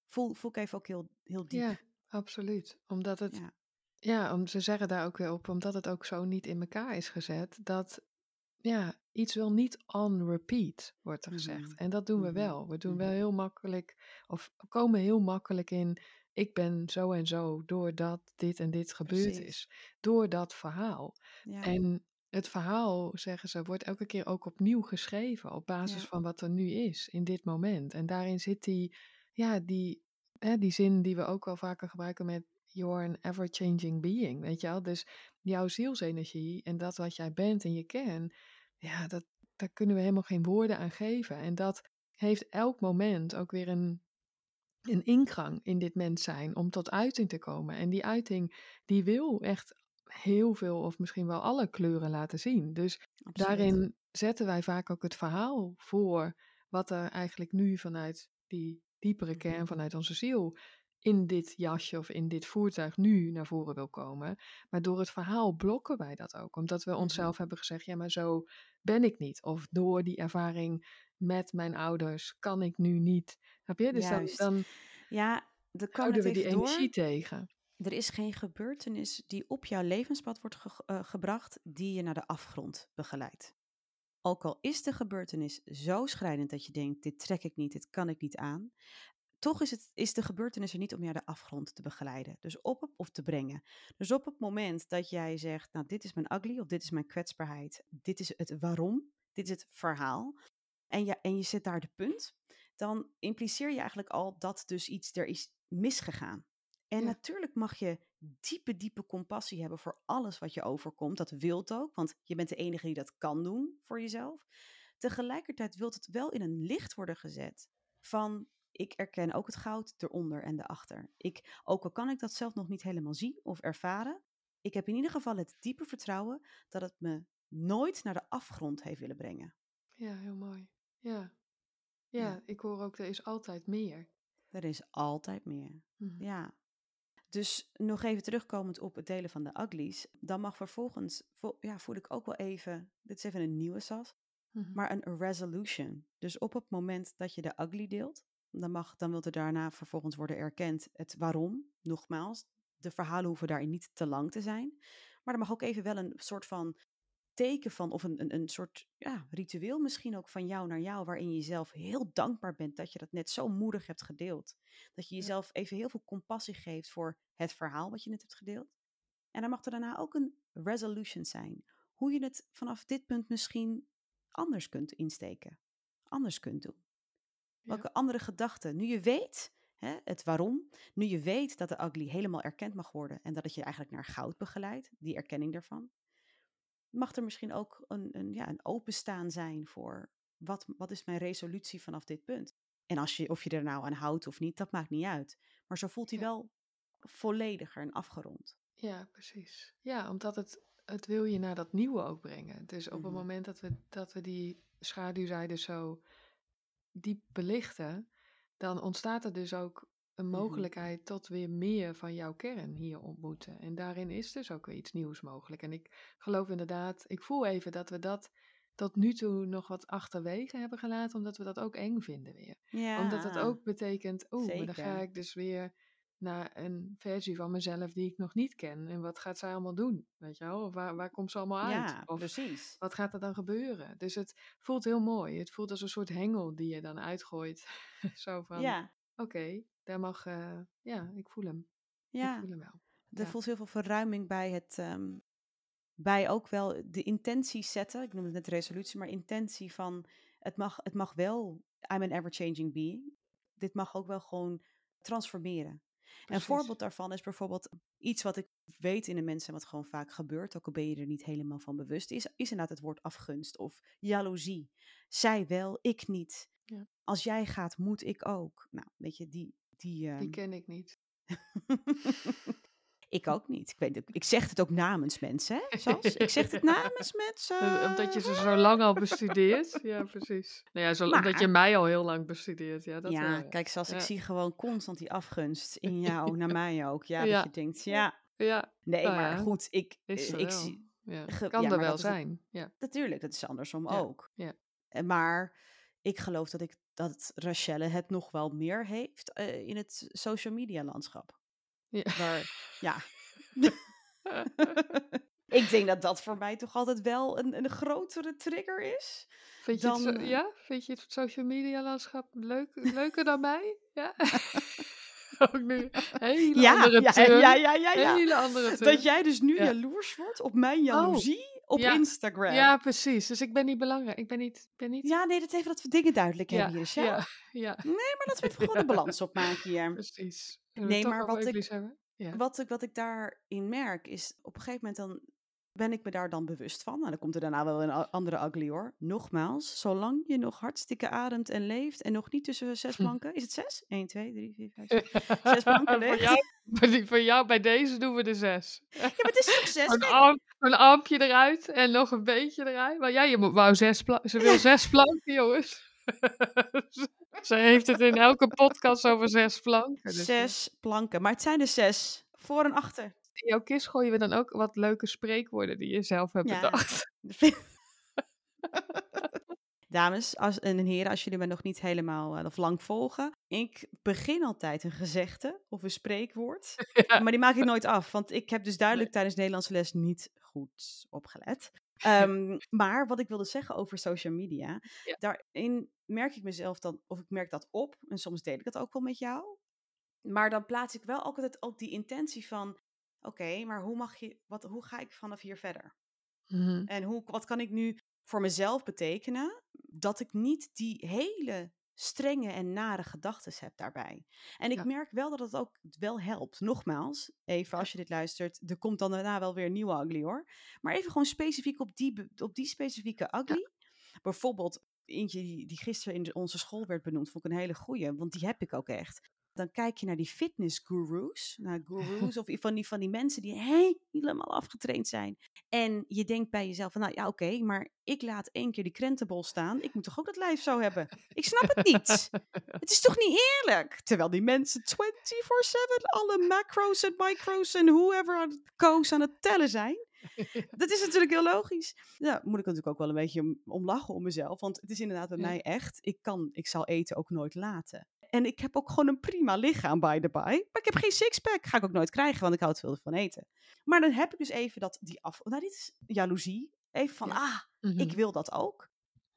Voel, voel ik even ook heel, heel diep. Ja, absoluut. Omdat het, Ja. Ja, om, ze zeggen daar ook weer op, omdat het ook zo niet in elkaar is gezet, dat ja, iets wil niet on repeat, wordt er gezegd. Mhm. En dat doen we Mhm. wel. We doen wel heel makkelijk, of komen heel makkelijk in, ik ben zo en zo, doordat dit en dit gebeurd Precies. is. Door dat verhaal. Ja. En het verhaal, zeggen ze, wordt elke keer ook opnieuw geschreven op basis Ja. van wat er nu is, in dit moment. En daarin zit die, ja, die, hè, die zin die we ook wel vaker gebruiken met you're an ever-changing being, weet je wel? Dus jouw zielsenergie en dat wat jij bent in je kern, ja, dat, daar kunnen we helemaal geen woorden aan geven. En dat heeft elk moment ook weer een, een ingang in dit mens zijn om tot uiting te komen. En die uiting, die wil echt heel veel of misschien wel alle kleuren laten zien. Dus Absoluut. daarin zetten wij vaak ook het verhaal voor wat er eigenlijk nu vanuit die diepere kern, vanuit onze ziel, in dit jasje of in dit voertuig nu naar voren wil komen. Maar door het verhaal blokken wij dat ook. Omdat we onszelf hebben gezegd, ja, maar zo ben ik niet. Of door die ervaring met mijn ouders kan ik nu niet. Snap je? Dus dan, Juist. dan Ja, kwam houden we die even door. energie tegen. Er is geen gebeurtenis die op jouw levenspad wordt ge- eh, gebracht die je naar de afgrond begeleidt. Ook al is de gebeurtenis zo schrijnend dat je denkt, dit trek ik niet, dit kan ik niet aan. Toch is, het, is de gebeurtenis er niet om jou de afgrond te begeleiden. Dus op of te brengen. Dus op het moment dat jij zegt, nou dit is mijn ugly of dit is mijn kwetsbaarheid. Dit is het waarom, dit is het verhaal. En, ja, en je zet daar de punt. Dan impliceer je eigenlijk al dat dus iets er is misgegaan. En Ja. natuurlijk mag je diepe, diepe compassie hebben voor alles wat je overkomt. Dat wilt ook, want je bent de enige die dat kan doen voor jezelf. Tegelijkertijd wilt het wel in een licht worden gezet van ik erken ook het goud eronder en erachter. Ik, ook al kan ik dat zelf nog niet helemaal zien of ervaren, ik heb in ieder geval het diepe vertrouwen dat het me nooit naar de afgrond heeft willen brengen. Ja, heel mooi. Ja. Ja, Ja. ik hoor ook, er is altijd meer. Er is altijd meer. Mhm. Ja. Dus nog even terugkomend op het delen van de uglies. Dan mag vervolgens, vo- ja, voel ik ook wel even, dit is even een nieuwe sas, Mhm. maar een resolution. Dus op het moment dat je de ugly deelt, dan, mag, dan wil er daarna vervolgens worden erkend het waarom. Nogmaals, de verhalen hoeven daarin niet te lang te zijn. Maar er mag ook even wel een soort van teken van, of een, een, een soort ja, ritueel misschien ook van jou naar jou, waarin je jezelf heel dankbaar bent dat je dat net zo moedig hebt gedeeld. Dat je jezelf even heel veel compassie geeft voor het verhaal wat je net hebt gedeeld. En dan mag er daarna ook een resolution zijn. Hoe je het vanaf dit punt misschien anders kunt insteken. Anders kunt doen. Welke andere gedachten? Nu je weet hè, het waarom, nu je weet dat de ugly helemaal erkend mag worden en dat het je eigenlijk naar goud begeleidt, die erkenning daarvan, mag er misschien ook een, een, ja, een openstaan zijn voor wat, wat is mijn resolutie vanaf dit punt. En als je, of je er nou aan houdt of niet, dat maakt niet uit. Maar zo voelt hij Ja. wel vollediger en afgerond. Ja, precies. Ja, omdat het, het wil je naar dat nieuwe ook brengen. Dus op Mhm. het moment dat we, dat we die schaduwzijde zo diep belichten, dan ontstaat er dus ook een Mhm. mogelijkheid tot weer meer van jouw kern hier ontmoeten. En daarin is dus ook weer iets nieuws mogelijk. En ik geloof inderdaad, ik voel even dat we dat tot nu toe nog wat achterwege hebben gelaten, omdat we dat ook eng vinden weer. Ja, Omdat het ook betekent, oeh, dan ga ik dus weer naar een versie van mezelf die ik nog niet ken. En wat gaat zij allemaal doen? Weet je wel? Of waar, waar komt ze allemaal uit? Ja, Of precies. wat gaat er dan gebeuren? Dus het voelt heel mooi. Het voelt als een soort hengel die je dan uitgooit. <laughs> Zo van, Ja, oké, daar mag, eh, ja, ik voel hem. Ik ja. voel hem wel. Er Ja. voelt heel veel verruiming bij het, ehm, bij ook wel de intentie zetten. Ik noem het net resolutie, maar intentie van het mag, het mag wel, I'm an ever-changing being. Dit mag ook wel gewoon transformeren. Een voorbeeld daarvan is bijvoorbeeld iets wat ik weet in de mensen, wat gewoon vaak gebeurt, ook al ben je er niet helemaal van bewust, is, is inderdaad het woord afgunst of jaloezie. Zij wel, ik niet. Ja. Als jij gaat, moet ik ook. Nou, weet je, die... Die, Die ehm, ken ik niet. <laughs> ik ook niet. Ik, weet, ik zeg het ook namens mensen, hè? Sas? Ik zeg het <laughs> namens mensen. Eh, Omdat je ze zo lang al bestudeert. Ja, precies. Nou ja, zo, omdat je mij al heel lang bestudeert. Ja, dat ja, wel, ja. kijk, Sas, ik zie gewoon constant die afgunst in jou, naar mij ook. Ja, Ja. dat je denkt, ja, Ja, nee, Nou maar goed, ik, eh, ik zie, kan er wel het- zijn. Ja. natuurlijk, dat is andersom ook. ja. Eh, Maar ik geloof dat, ik, dat Rachelle het nog wel meer heeft eh, in het social media landschap. Ja. Waar, ja. <laughs> ik denk dat dat voor mij toch altijd wel een, een grotere trigger is. Vind je, het Dan, eh, ja? Vind je het social media landschap leuk, <laughs> leuker dan mij? Ja. <laughs> Ook nu. Hele Ja, andere ja, turn. ja, ja, ja, ja. Hele andere turn. Dat jij dus nu Ja. jaloers wordt op mijn jaloezie op ja. Instagram. Ja, precies. Dus ik ben niet belangrijk. Ik ben niet... Ben niet Ja, nee, dat even dat we dingen duidelijk hebben hier, Shell. ja, ja, Maar laten we gewoon de balans opmaken hier. precies. Nee, maar wat ik-? Ja. Wat ik, wat ik daarin merk is, op een gegeven moment dan ben ik me daar dan bewust van. Nou, dan komt er daarna wel een andere ugly hoor. Nogmaals, zolang je nog hartstikke ademt en leeft en nog niet tussen zes <laughs> planken, is het zes? 1, 2, 3, 4, 5, 6. Zes planken voor, ligt. jou, voor, voor jou, bij deze doen we de zes. Ja, maar het is toch zes? Een, arm, een armpje eruit en nog een beetje eruit. Maar ja, je moet, wou zes planken. Ze wil <laughs> zes planken, jongens. <laughs> Ze heeft het in elke podcast over zes planken. Dus Zes planken. Maar het zijn er zes. Voor en achter. In jouw kist gooien we dan ook wat leuke spreekwoorden die je zelf hebt Ja. bedacht. <laughs> Dames als, en heren, als jullie me nog niet helemaal eh, of lang volgen. Ik begin altijd een gezegde of een spreekwoord. <laughs> Ja. Maar die maak ik nooit af. Want ik heb dus duidelijk tijdens Nederlandse les niet goed opgelet. Ehm, maar wat ik wilde zeggen over social media. Ja. Daarin merk ik mezelf dan, of ik merk dat op. En soms deel ik dat ook wel met jou. Maar dan plaats ik wel altijd ook die intentie van... Oké, maar hoe, mag je, wat, hoe ga ik vanaf hier verder? Mhm. En hoe, wat kan ik nu voor mezelf betekenen dat ik niet die hele strenge en nare gedachten heb daarbij. En ik Ja. merk wel dat het ook wel helpt. Nogmaals, even als je dit luistert, er komt dan daarna wel weer een nieuwe ugly hoor. Maar even gewoon specifiek op die, op die specifieke ugly. Bijvoorbeeld eentje die, die gisteren in onze school werd benoemd, vond ik een hele goeie, want die heb ik ook echt. Dan kijk je naar die fitness gurus, naar <laughs> gurus of van die, van die mensen die helemaal afgetraind zijn. En je denkt bij jezelf van, nou ja, oké, maar ik laat één keer die krentenbol staan. Ik moet toch ook dat lijf zo hebben? Ik snap het niet. Het is toch niet eerlijk? Terwijl die mensen 24-7 alle macro's en micro's en whoever aan het koos aan het tellen zijn. <laughs> Dat is natuurlijk heel logisch. Ja, moet ik natuurlijk ook wel een beetje om, om lachen om mezelf. Want het is inderdaad bij mij echt, ik kan, ik zal eten ook nooit laten. En ik heb ook gewoon een prima lichaam, by the by. Maar ik heb geen sixpack. Ga ik ook nooit krijgen, want ik hou te veel van eten. Maar dan heb ik dus even dat, die af... Nou, dit is jaloezie. Even van, Ja. ah, Mhm. ik wil dat ook.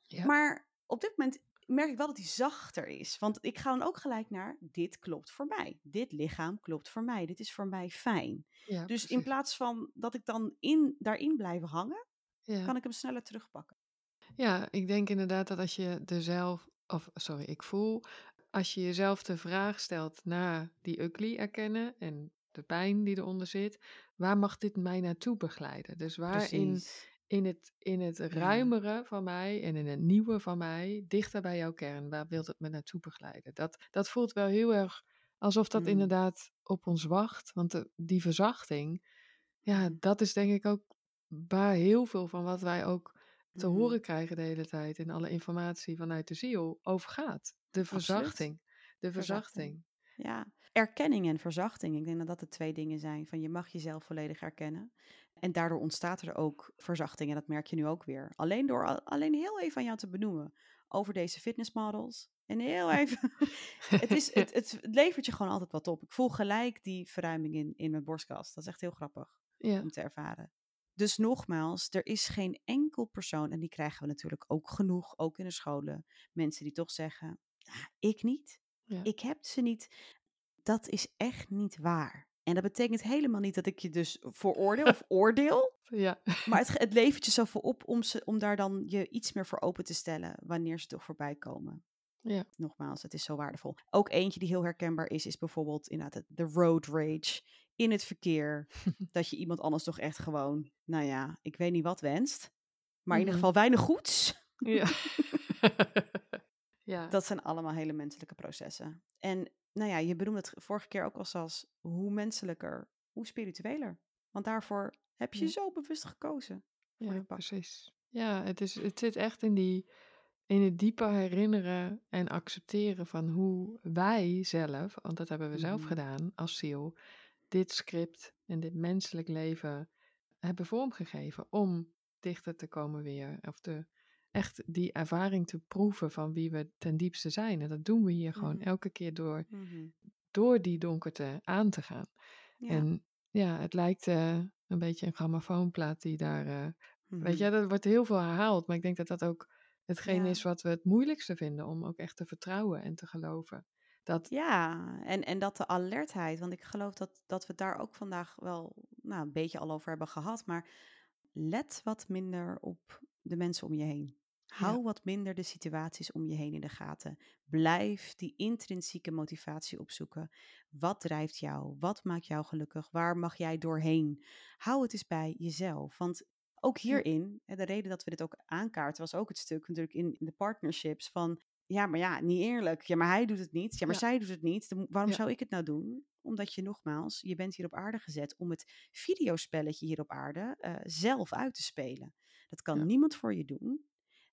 Ja. Maar op dit moment merk ik wel dat hij zachter is. Want ik ga dan ook gelijk naar, dit klopt voor mij. Dit lichaam klopt voor mij. Dit is voor mij fijn. Ja, Dus in plaats van dat ik dan in, daarin blijf hangen, kan ik hem sneller terugpakken. Ja, ik denk inderdaad dat als je er zelf, of sorry, ik voel, als je jezelf de vraag stelt naar die ugly erkennen en de pijn die eronder zit, waar mag dit mij naartoe begeleiden? Dus waarin Precies. in het, in het ruimere van mij en in het nieuwe van mij, dichter bij jouw kern, waar wil het me naartoe begeleiden? Dat, dat voelt wel heel erg alsof dat Mm. inderdaad op ons wacht, want de- die verzachting, ja, dat is denk ik ook waar heel veel van wat wij ook te Mhm. horen krijgen de hele tijd en alle informatie vanuit de ziel over gaat. De Absoluut. verzachting. De Verzachting. Ja, erkenning en verzachting. Ik denk dat dat de twee dingen zijn. Van je mag jezelf volledig erkennen. En daardoor ontstaat er ook verzachting. En dat merk je nu ook weer. Alleen door al- alleen heel even aan jou te benoemen over deze fitnessmodels. En heel <laughs> even. het, is, het, het levert je gewoon altijd wat op. Ik voel gelijk die verruiming in, in mijn borstkas. Dat is echt heel grappig ja, om te ervaren. Dus nogmaals, er is geen enkel persoon, en die krijgen we natuurlijk ook genoeg, ook in de scholen, mensen die toch zeggen, "Ah, ik niet, ja. ik heb ze niet. Dat is echt niet waar. En dat betekent helemaal niet dat ik je dus veroordeel of <laughs> oordeel, ja. maar het, het <laughs> levert je zoveel op om, ze, om daar dan je iets meer voor open te stellen wanneer ze toch voorbij komen. Ja. Nogmaals, het is zo waardevol. Ook eentje die heel herkenbaar is, is bijvoorbeeld inderdaad de road rage in het verkeer. <laughs> dat je iemand anders toch echt gewoon, nou ja, ik weet niet wat wenst, maar in ieder Mhm. geval weinig goeds. ja. Ja. Dat zijn allemaal hele menselijke processen. En nou ja, je benoemde het vorige keer ook al als hoe menselijker, hoe spiritueler. Want daarvoor heb je Ja. zo bewust gekozen. voor Ja, precies. Ja, het, is, het zit echt in, die, in het dieper herinneren en accepteren van hoe wij zelf, want dat hebben we zelf Mhm. gedaan als ziel, dit script en dit menselijk leven hebben vormgegeven om dichter te komen weer. Of de, echt die ervaring te proeven van wie we ten diepste zijn. En dat doen we hier gewoon Mhm. elke keer door, Mhm. door die donkerte aan te gaan. Ja. En ja, het lijkt eh, een beetje een grammofoonplaat die daar eh, Weet Mhm. je, er wordt heel veel herhaald, maar ik denk dat dat ook hetgeen Ja. is wat we het moeilijkste vinden om ook echt te vertrouwen en te geloven. Dat, Ja, en, en dat de alertheid, want ik geloof dat, dat we het daar ook vandaag wel nou, een beetje al over hebben gehad, maar let wat minder op de mensen om je heen. Hou wat minder de situaties om je heen in de gaten. Blijf die intrinsieke motivatie opzoeken. Wat drijft jou? Wat maakt jou gelukkig? Waar mag jij doorheen? Hou het eens bij jezelf. Want ook hierin, de reden dat we dit ook aankaarten, was ook het stuk natuurlijk in, de partnerships van ja, maar ja, niet eerlijk. Ja, maar hij doet het niet. Ja, maar Ja. zij doet het niet. Dan, waarom Ja. zou ik het nou doen? Omdat je nogmaals, je bent hier op aarde gezet om het videospelletje hier op aarde eh, zelf uit te spelen. Dat kan niemand voor je doen.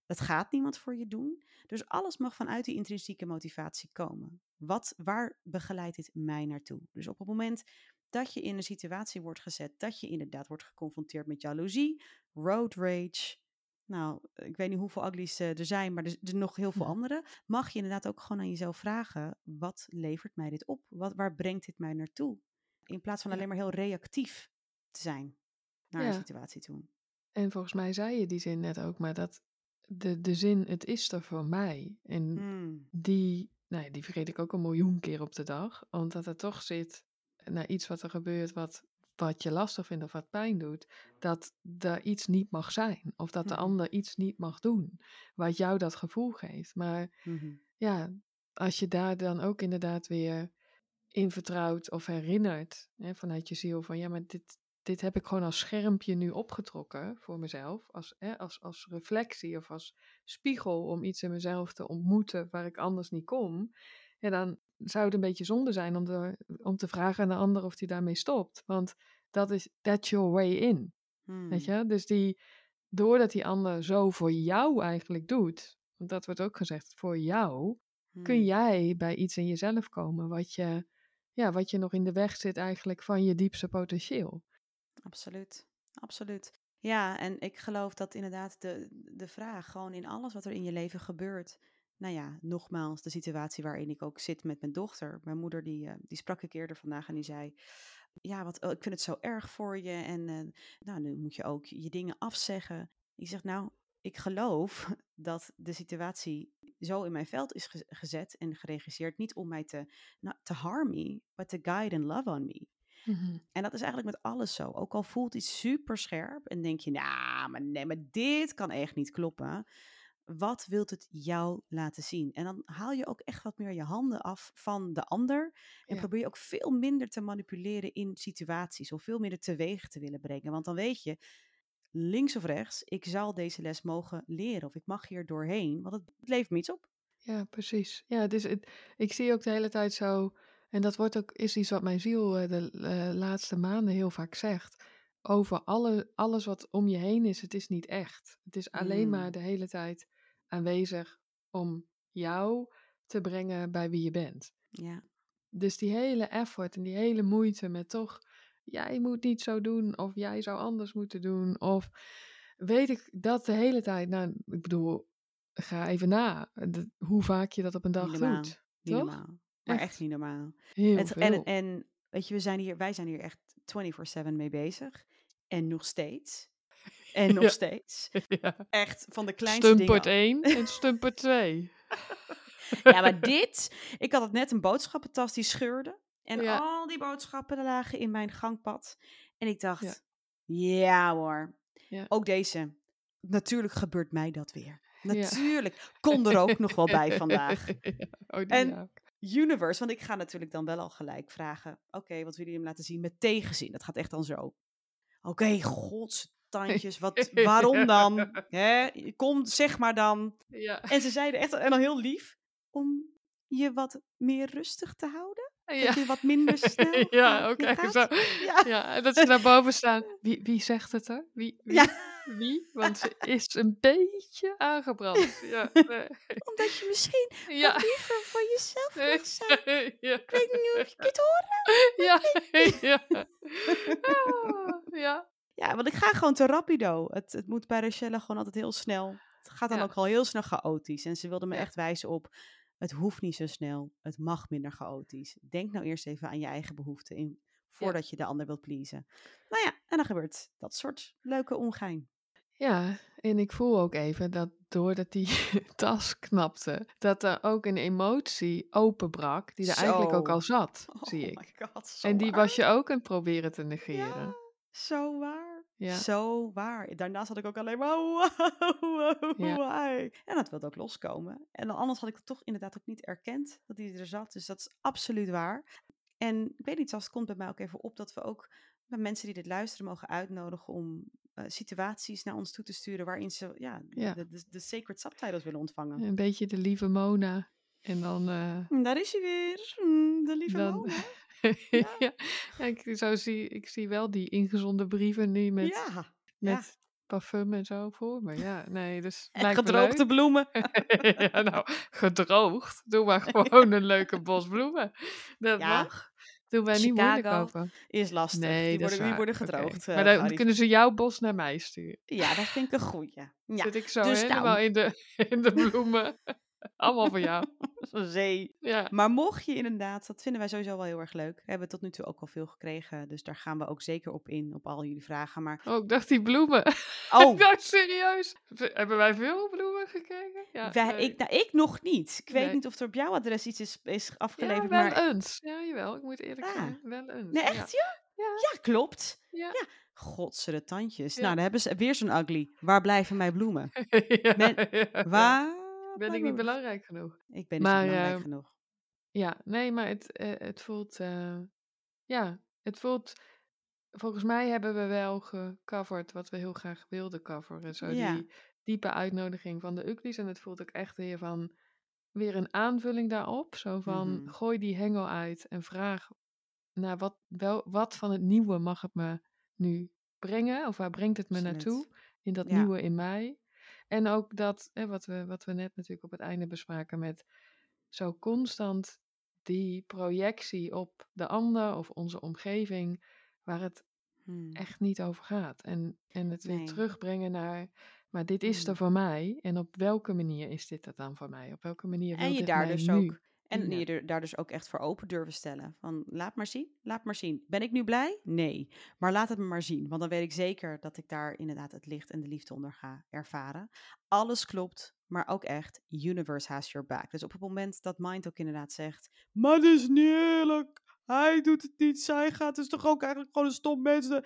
Dat gaat niemand voor je doen. Dus alles mag vanuit die intrinsieke motivatie komen. Wat, waar begeleidt dit mij naartoe? Dus op het moment dat je in een situatie wordt gezet, dat je inderdaad wordt geconfronteerd met jaloezie, road rage. Nou, ik weet niet hoeveel uglies eh, er zijn, maar er er zijn nog heel veel Ja. andere. Mag je inderdaad ook gewoon aan jezelf vragen: wat levert mij dit op? Wat, waar brengt dit mij naartoe? In plaats van alleen maar heel reactief te zijn naar een situatie toe. en volgens mij zei je die zin net ook, maar dat de, de zin, het is er voor mij. En Hmm. die, nou ja, die vergeet ik ook een miljoen keer op de dag. Omdat er toch zit naar iets wat er gebeurt wat, wat je lastig vindt of wat pijn doet. Dat er iets niet mag zijn. Of dat de Mhm. ander iets niet mag doen. Wat jou dat gevoel geeft. Maar Mhm. ja, als je daar dan ook inderdaad weer in vertrouwt of herinnert hè, vanuit je ziel van ja, maar dit, dit heb ik gewoon als schermpje nu opgetrokken voor mezelf, als, hè, als, als reflectie of als spiegel om iets in mezelf te ontmoeten waar ik anders niet kom, ja, dan zou het een beetje zonde zijn om, de, om te vragen aan de ander of die daarmee stopt. Want dat is, that's your way in, weet Hmm. je? Dus die, doordat die ander zo voor jou eigenlijk doet, want dat wordt ook gezegd, voor jou, kun Hmm. jij bij iets in jezelf komen wat je, ja, wat je nog in de weg zit eigenlijk van je diepste potentieel. Absoluut, absoluut. Ja, en ik geloof dat inderdaad de, de vraag, gewoon in alles wat er in je leven gebeurt. Nou ja, nogmaals, de situatie waarin ik ook zit met mijn dochter. Mijn moeder, die, eh, die sprak ik eerder vandaag en die zei... Ja, wat, oh, ik vind het zo erg voor je en eh, nou, nu moet je ook je dingen afzeggen. Ik zeg, nou, ik geloof <laughs> dat de situatie zo in mijn veld is ge- gezet en geregisseerd, niet om mij te, not to harm me, but to guide and love on me. Mhm. En dat is eigenlijk met alles zo. Ook al voelt iets super scherp en denk je, nou, maar nee, maar dit kan echt niet kloppen. Wat wilt het jou laten zien? En dan haal je ook echt wat meer je handen af van de ander. En Ja. probeer je ook veel minder te manipuleren in situaties. Of veel minder teweeg te willen brengen. Want dan weet je, links of rechts, ik zal deze les mogen leren. Of ik mag hier doorheen. Want het levert me iets op. Ja, precies. Ja, het is, het, ik zie ook de hele tijd zo, en dat wordt ook, is iets wat mijn ziel eh, de eh, laatste maanden heel vaak zegt. Over alle, alles wat om je heen is, het is niet echt. Het is alleen maar Mm. de hele tijd aanwezig om jou te brengen bij wie je bent. Ja, Dus die hele effort en die hele moeite met toch, jij moet niet zo doen, of jij zou anders moeten doen, of weet ik dat de hele tijd. Nou, ik bedoel, ga even na de- hoe vaak je dat op een dag doet. Toch? Maar echt Echt niet normaal. Het, en, en weet je, we zijn hier, wij zijn hier echt 24-7 mee bezig. En nog steeds. En <laughs> nog Ja. steeds. <laughs> ja. Echt van de kleinste dingen. Stumpert <laughs> 1 en stumpert 2. Ja, maar dit. Ik had het net een boodschappentas die scheurde. En Ja. al die boodschappen lagen in mijn gangpad. En ik dacht, Ja. hoor. Ja. Ook deze. Natuurlijk gebeurt mij dat weer. Natuurlijk. Kon er ook nog wel bij vandaag. Oh, die En ja. Universe, want ik ga natuurlijk dan wel al gelijk vragen. Oké, wat willen jullie hem laten zien met tegenzin? Dat gaat echt dan zo. Oké, godstandjes, <laughs> wat, waarom dan? Hè? Kom, zeg maar dan. Ja. En ze zeiden echt, en dan heel lief, om je wat meer rustig te houden. Ja. Dat je wat minder <laughs> snel Ja, ook echt zo. Ja. <laughs> Ja, en dat ze daar boven staan. <laughs> Wie, wie zegt het er? Wie? Wie? Ja. Wie? Want ze is een beetje aangebrand. Ja. nee. Omdat je misschien Ja. liever voor jezelf wil zijn. Ik weet niet of je het hoort. Ja. Ja. Ah, ja. Ja, want ik ga gewoon te rapido. Het, het moet bij Rachelle gewoon altijd heel snel. Het gaat dan ook al heel snel chaotisch. En ze wilde me echt wijzen op, het hoeft niet zo snel. Het mag minder chaotisch. Denk nou eerst even aan je eigen behoeften in, voordat je de ander wilt pleasen. Nou ja, en dan gebeurt dat soort leuke ongein. Ja, en ik voel ook even dat doordat die <laughs> tas knapte, dat er ook een emotie openbrak die er eigenlijk ook al zat, <laughs> Oh zie ik. my god, zo En die waar. was je ook aan het proberen te negeren. Ja, zo waar. Ja. Zo waar. Daarnaast had ik ook alleen maar wow, wow, Ja. why. En dat wilde ook loskomen. En anders had ik het toch inderdaad ook niet erkend dat hij er zat. Dus dat is absoluut waar. En ik weet niet, als het komt bij mij ook even op dat we ook bij mensen die dit luisteren mogen uitnodigen om eh, situaties naar ons toe te sturen waarin ze ja, Ja. de, de, de sacred subtitles willen ontvangen. Een beetje de lieve Mona. En dan... eh, Daar is hij weer. Mm, De lieve dan Mona. <laughs> ja. ja, ik, zo zie, ik zie wel die ingezonde brieven nu met, Ja. met parfum en zo voor me. Ja, nee, dus En gedroogde bloemen. <laughs> ja, nou, gedroogd. Doe maar <laughs> gewoon een leuke bos bloemen. Dat mag. Doen wij niet moeilijk over. is lastig. Nee, die worden, die worden gedroogd. eh, Maar dan Gary. kunnen ze jouw bos naar mij sturen. Ja, dat vind ik een goeie. Ja, Zit ik zo dus helemaal nou. in, de, in de bloemen. Allemaal voor jou. <laughs> zo'n zee. Ja. Maar mocht je inderdaad, dat vinden wij sowieso wel heel erg leuk. We hebben tot nu toe ook al veel gekregen, dus daar gaan we ook zeker op in, op al jullie vragen. Maar, Oh, ik dacht die bloemen. <laughs> oh, ik dacht serieus. Hebben wij veel bloemen gekregen? Ja, wij, nee. ik, nou, ik nog niet. Ik weet Nee. niet of er op jouw adres iets is, is Ja, afgeleverd, wel maar... eens. Ja, jawel. Ik moet eerlijk Ah. zijn. Wel eens. Nee, echt, ja? Ja. Ja, klopt. Ja. Ja. Godzere tandjes. Ja. Nou, dan hebben ze weer zo'n ugly. Waar blijven mijn bloemen? <laughs> ja, ja. Waar? Ben ik niet belangrijk genoeg? Ik ben niet Maar, belangrijk eh, genoeg. Ja, nee, maar het, eh, het voelt... eh, ja, het voelt... Volgens mij hebben we wel gecoverd wat we heel graag wilden coveren. Zo Ja. die diepe uitnodiging van de Uklies. En het voelt ook echt weer van... Weer een aanvulling daarop. Zo van, Mhm. gooi die hengel uit en vraag naar wat, wel, wat van het nieuwe mag het me nu brengen? Of waar brengt het me naartoe? In dat Ja. nieuwe in mij. En ook dat, hè, wat, we, wat we net natuurlijk op het einde bespraken met zo constant die projectie op de ander of onze omgeving, waar het Hmm. echt niet over gaat. En, en het weer Nee. terugbrengen naar, maar dit is er Hmm. voor mij. En op welke manier is dit er dan voor mij? Op welke manier wil En je dit daar dus nu? ook En Ja. je daar dus ook echt voor open durven stellen. Van laat maar zien, laat maar zien. Ben ik nu blij? Nee. Maar laat het me maar zien. Want dan weet ik zeker dat ik daar inderdaad het licht en de liefde onder ga ervaren. Alles klopt, maar ook echt, universe has your back. Dus op het moment dat Mind ook inderdaad zegt... Maar dit is niet eerlijk. Hij doet het niet, zij gaat. Het is toch ook eigenlijk gewoon een stom mensen.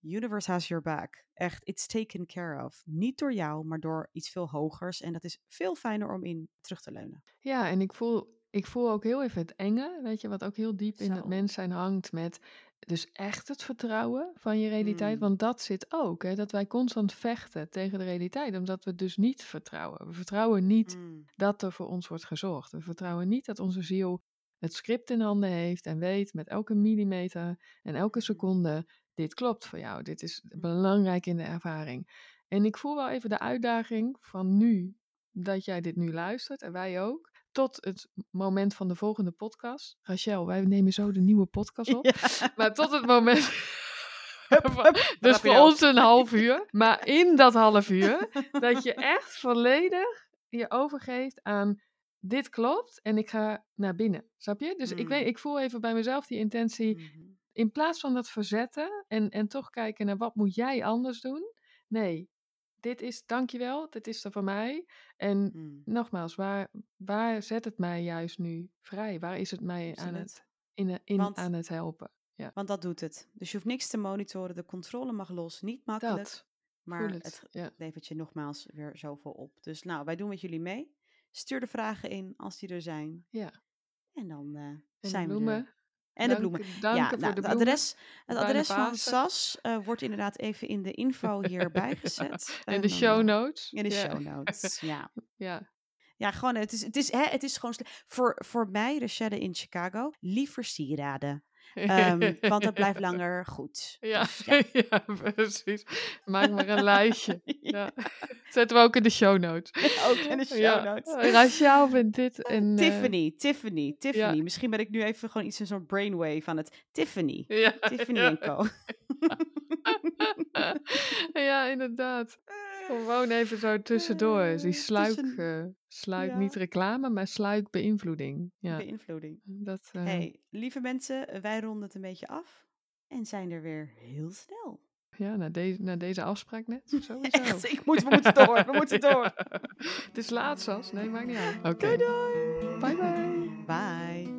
Universe has your back. Echt, it's taken care of. Niet door jou, maar door iets veel hogers. En dat is veel fijner om in terug te leunen. Ja, en ik voel, ik voel ook heel even het enge, weet je, wat ook heel diep in het mens zijn hangt met dus echt het vertrouwen van je realiteit. Mm. Want dat zit ook, hè, dat wij constant vechten tegen de realiteit, omdat we dus niet vertrouwen. We vertrouwen niet Mm. dat er voor ons wordt gezorgd. We vertrouwen niet dat onze ziel het script in handen heeft en weet met elke millimeter en elke Mhm. seconde, dit klopt voor jou, dit is belangrijk in de ervaring. En ik voel wel even de uitdaging van nu, dat jij dit nu luistert en wij ook, tot het moment van de volgende podcast. Rachel, wij nemen zo de nieuwe <laughs> podcast op. Ja. Maar tot het moment. <laughs> Hup, hup, dus voor ons een half uur. <laughs> Maar in dat half uur, dat je echt volledig je overgeeft aan. Dit klopt en ik ga naar binnen. Snap je? Dus ik, weet, Mm. ik voel even bij mezelf die intentie. Mhm. In plaats van dat verzetten en, en toch kijken naar wat moet jij anders doen. Nee, dit is, dankjewel, dit is er voor mij. En Mm. nogmaals, waar, waar zet het mij juist nu vrij? Waar is het mij aan het, in, in, Want- aan het helpen? Ja, Want dat doet het. Dus je hoeft niks te monitoren. De controle mag los. Niet makkelijk. dat. maar het. het ja. levert je nogmaals weer zoveel op. Dus nou, wij doen met jullie mee. Stuur de vragen in als die er zijn. Ja. En dan eh, En zijn we er. En de bloemen. Dank- ja, voor nou, de het adres, het adres van. SAS eh, wordt inderdaad even in de info <laughs> hierbij gezet. In de dan, show notes. In de show notes, <laughs> ja. Ja. Ja, gewoon, het is, het is, hè, het is gewoon... Voor, voor mij, Rachelle in Chicago, liever sieraden. Ehm, <laughs> want het blijft langer goed. Ja, Dus ja. <laughs> ja. precies. Maak maar een lijstje. <laughs> Ja. Zetten we ook in de show notes. Ook in de show Ja. notes. Rachel vindt dit en... eh, Tiffany, Tiffany, Tiffany. Misschien ben ik nu even gewoon iets in zo'n brainwave aan het Tiffany. ja, Tiffany ja. en Co. ja, inderdaad. Gewoon even zo tussendoor. Die Eh, sluik, tussen- eh, sluik ja. niet reclame, maar sluik beïnvloeding. Ja, Beïnvloeding. dat... eh, Hey, lieve mensen, wij ronden het een beetje af. En zijn er weer heel snel. Ja, na, deze na deze afspraak net. <laughs> Sowieso. Echt, ik moet, we moeten door, we moeten door. <laughs> Het is laat, Sas. Nee, maakt niet uit. Oké. Doei doei. Bye bye. Bye.